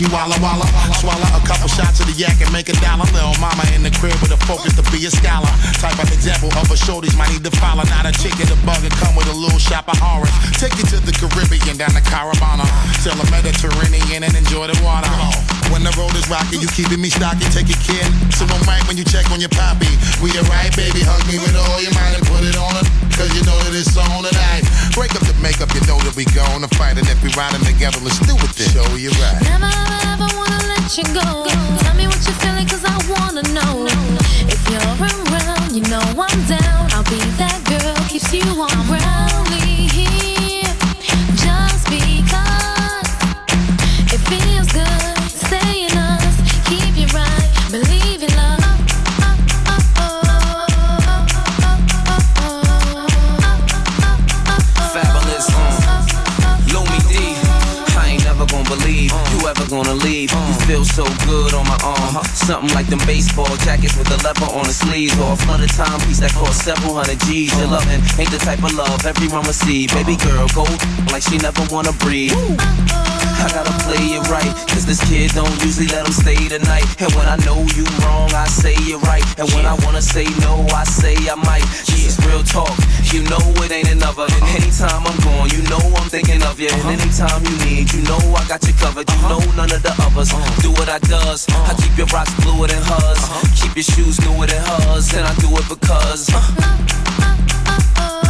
Uchi Walla Walla. Swallow a couple shots of the yak and make a dollar. Little mama in the crib with a focus to be a scholar. Type of example of a shorties might need to follow. Not a chicken, a bug, and come with a little shop of orange. Take you to the Caribbean, down to Carabana. Sail the Mediterranean and enjoy the water. When the road is rocky, you keeping me stocky, take your kid. So I'm right when you check on your poppy. We alright, baby, hug me with all your mind and put it on it. Cause you know that it's on tonight. Break up the makeup, you know that we gonna fight. And if we riding together, let's do it then. Show you right. Never ever, ever wanna let you go. Tell me what you're feeling, cause I wanna know. If you're around, you know I'm down. I'll be that girl, keeps you on ground. Only here, gonna. You feel so good on my arm. Something like them baseball jackets with the leather on the sleeves. Or a flooded timepiece that cost several hundred G's. Your loving ain't the type of love everyone receive. Baby girl, go like she never wanna breathe. I gotta play it right, cause this kid don't usually let him stay the night. And when I know you wrong, I say it right. And when I wanna say no, I say I might. This is real talk, you know it ain't another. And anytime I'm gone, you know I'm thinking of you. And uh-huh. anytime you need, you know I got you covered. You uh-huh. know none of the others uh-huh. do what I does. I keep your rocks bluer than hers. Keep your shoes newer than hers. And I do it because. A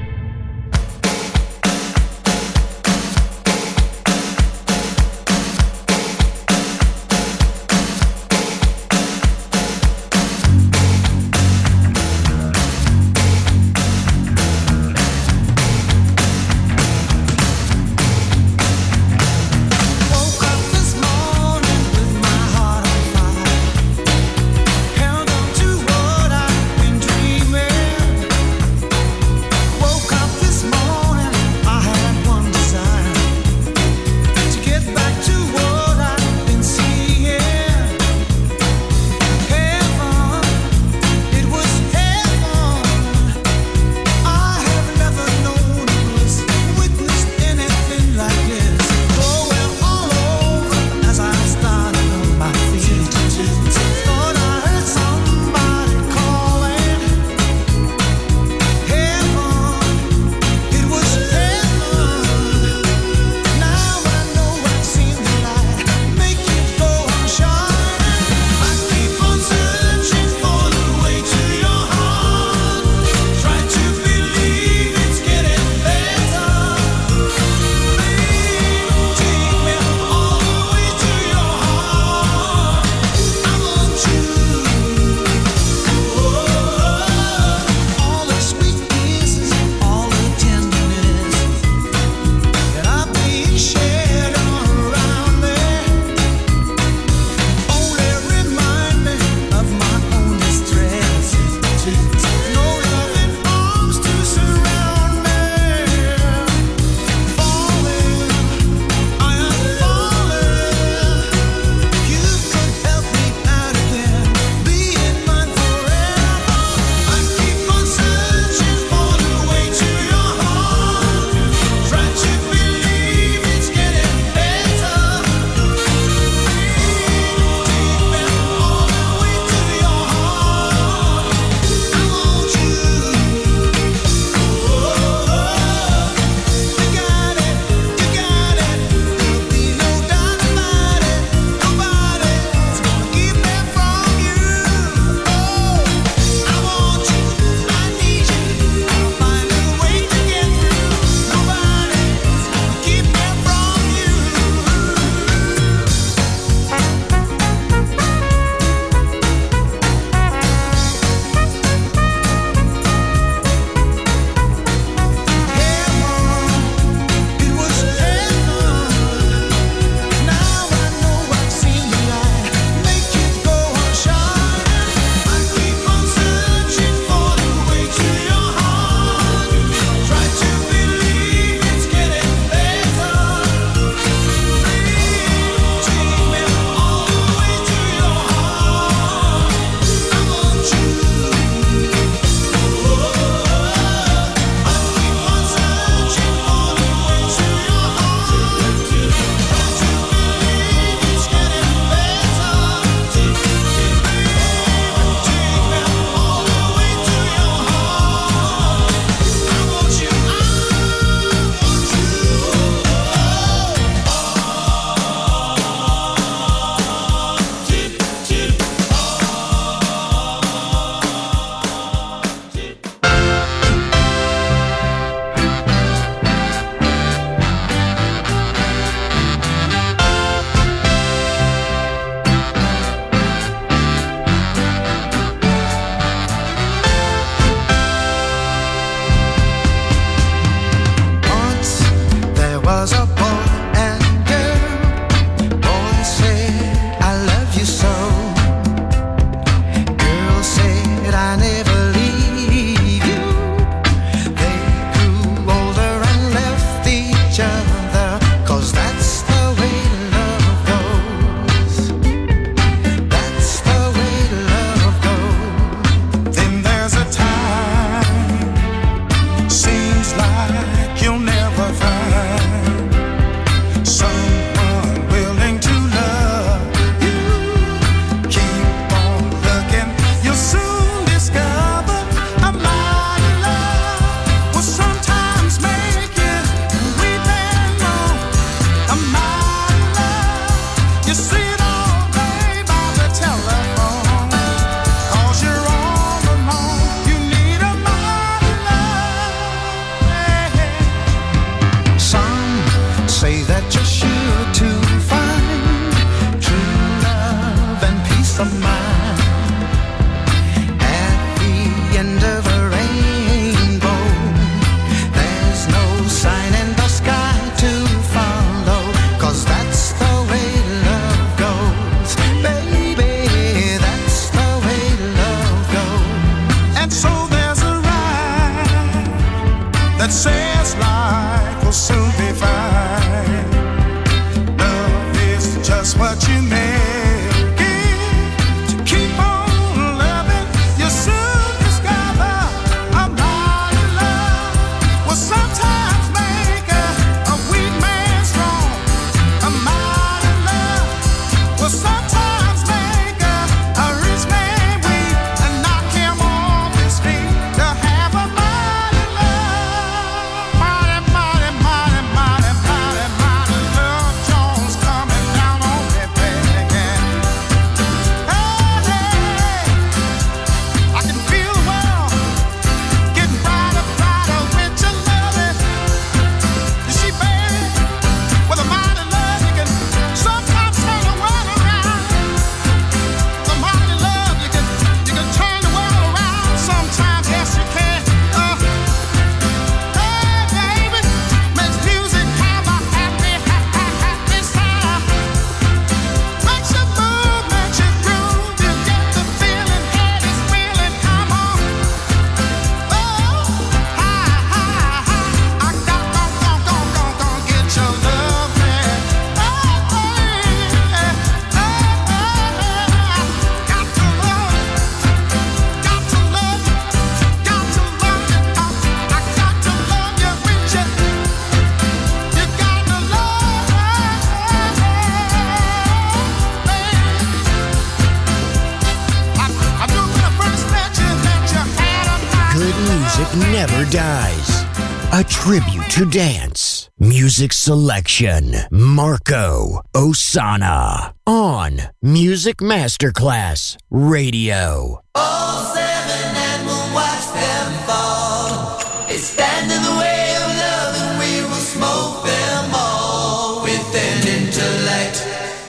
To dance. Music selection. Marco Ossanna. On Music Masterclass Radio. All seven and we'll watch them fall. They stand in the way of love and we will smoke them all with an intellect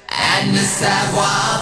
and a savoir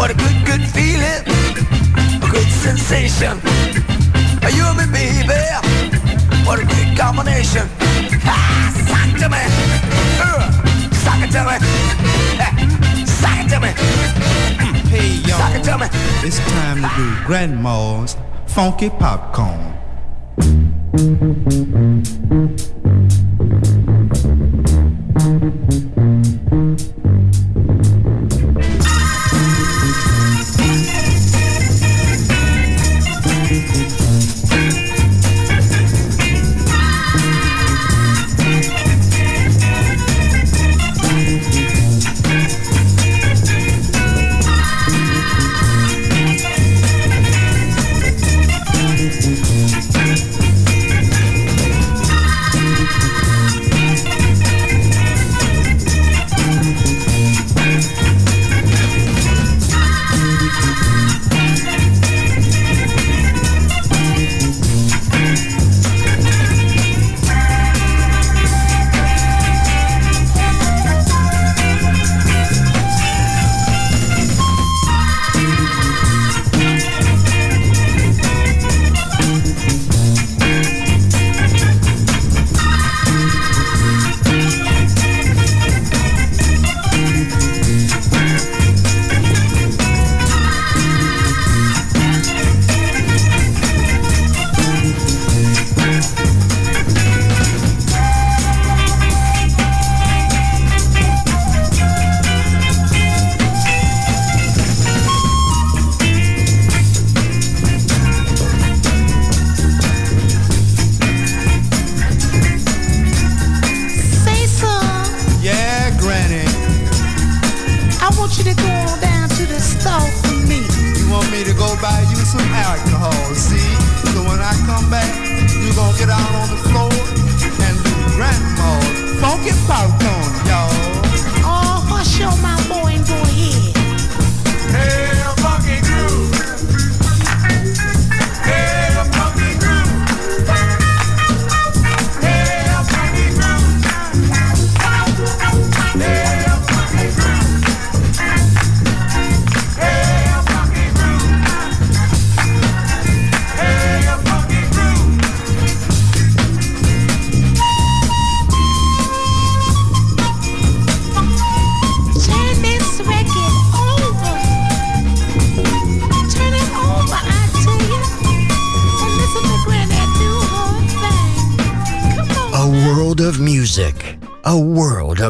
What a good, good feeling, a good sensation. You and me, baby, what a great combination. Ah, suck to me, uh, suck it to me, uh, suck it to me. Mm. Hey y'all, suck it to me. it's time to do Grandma's funky popcorn.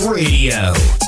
Radio.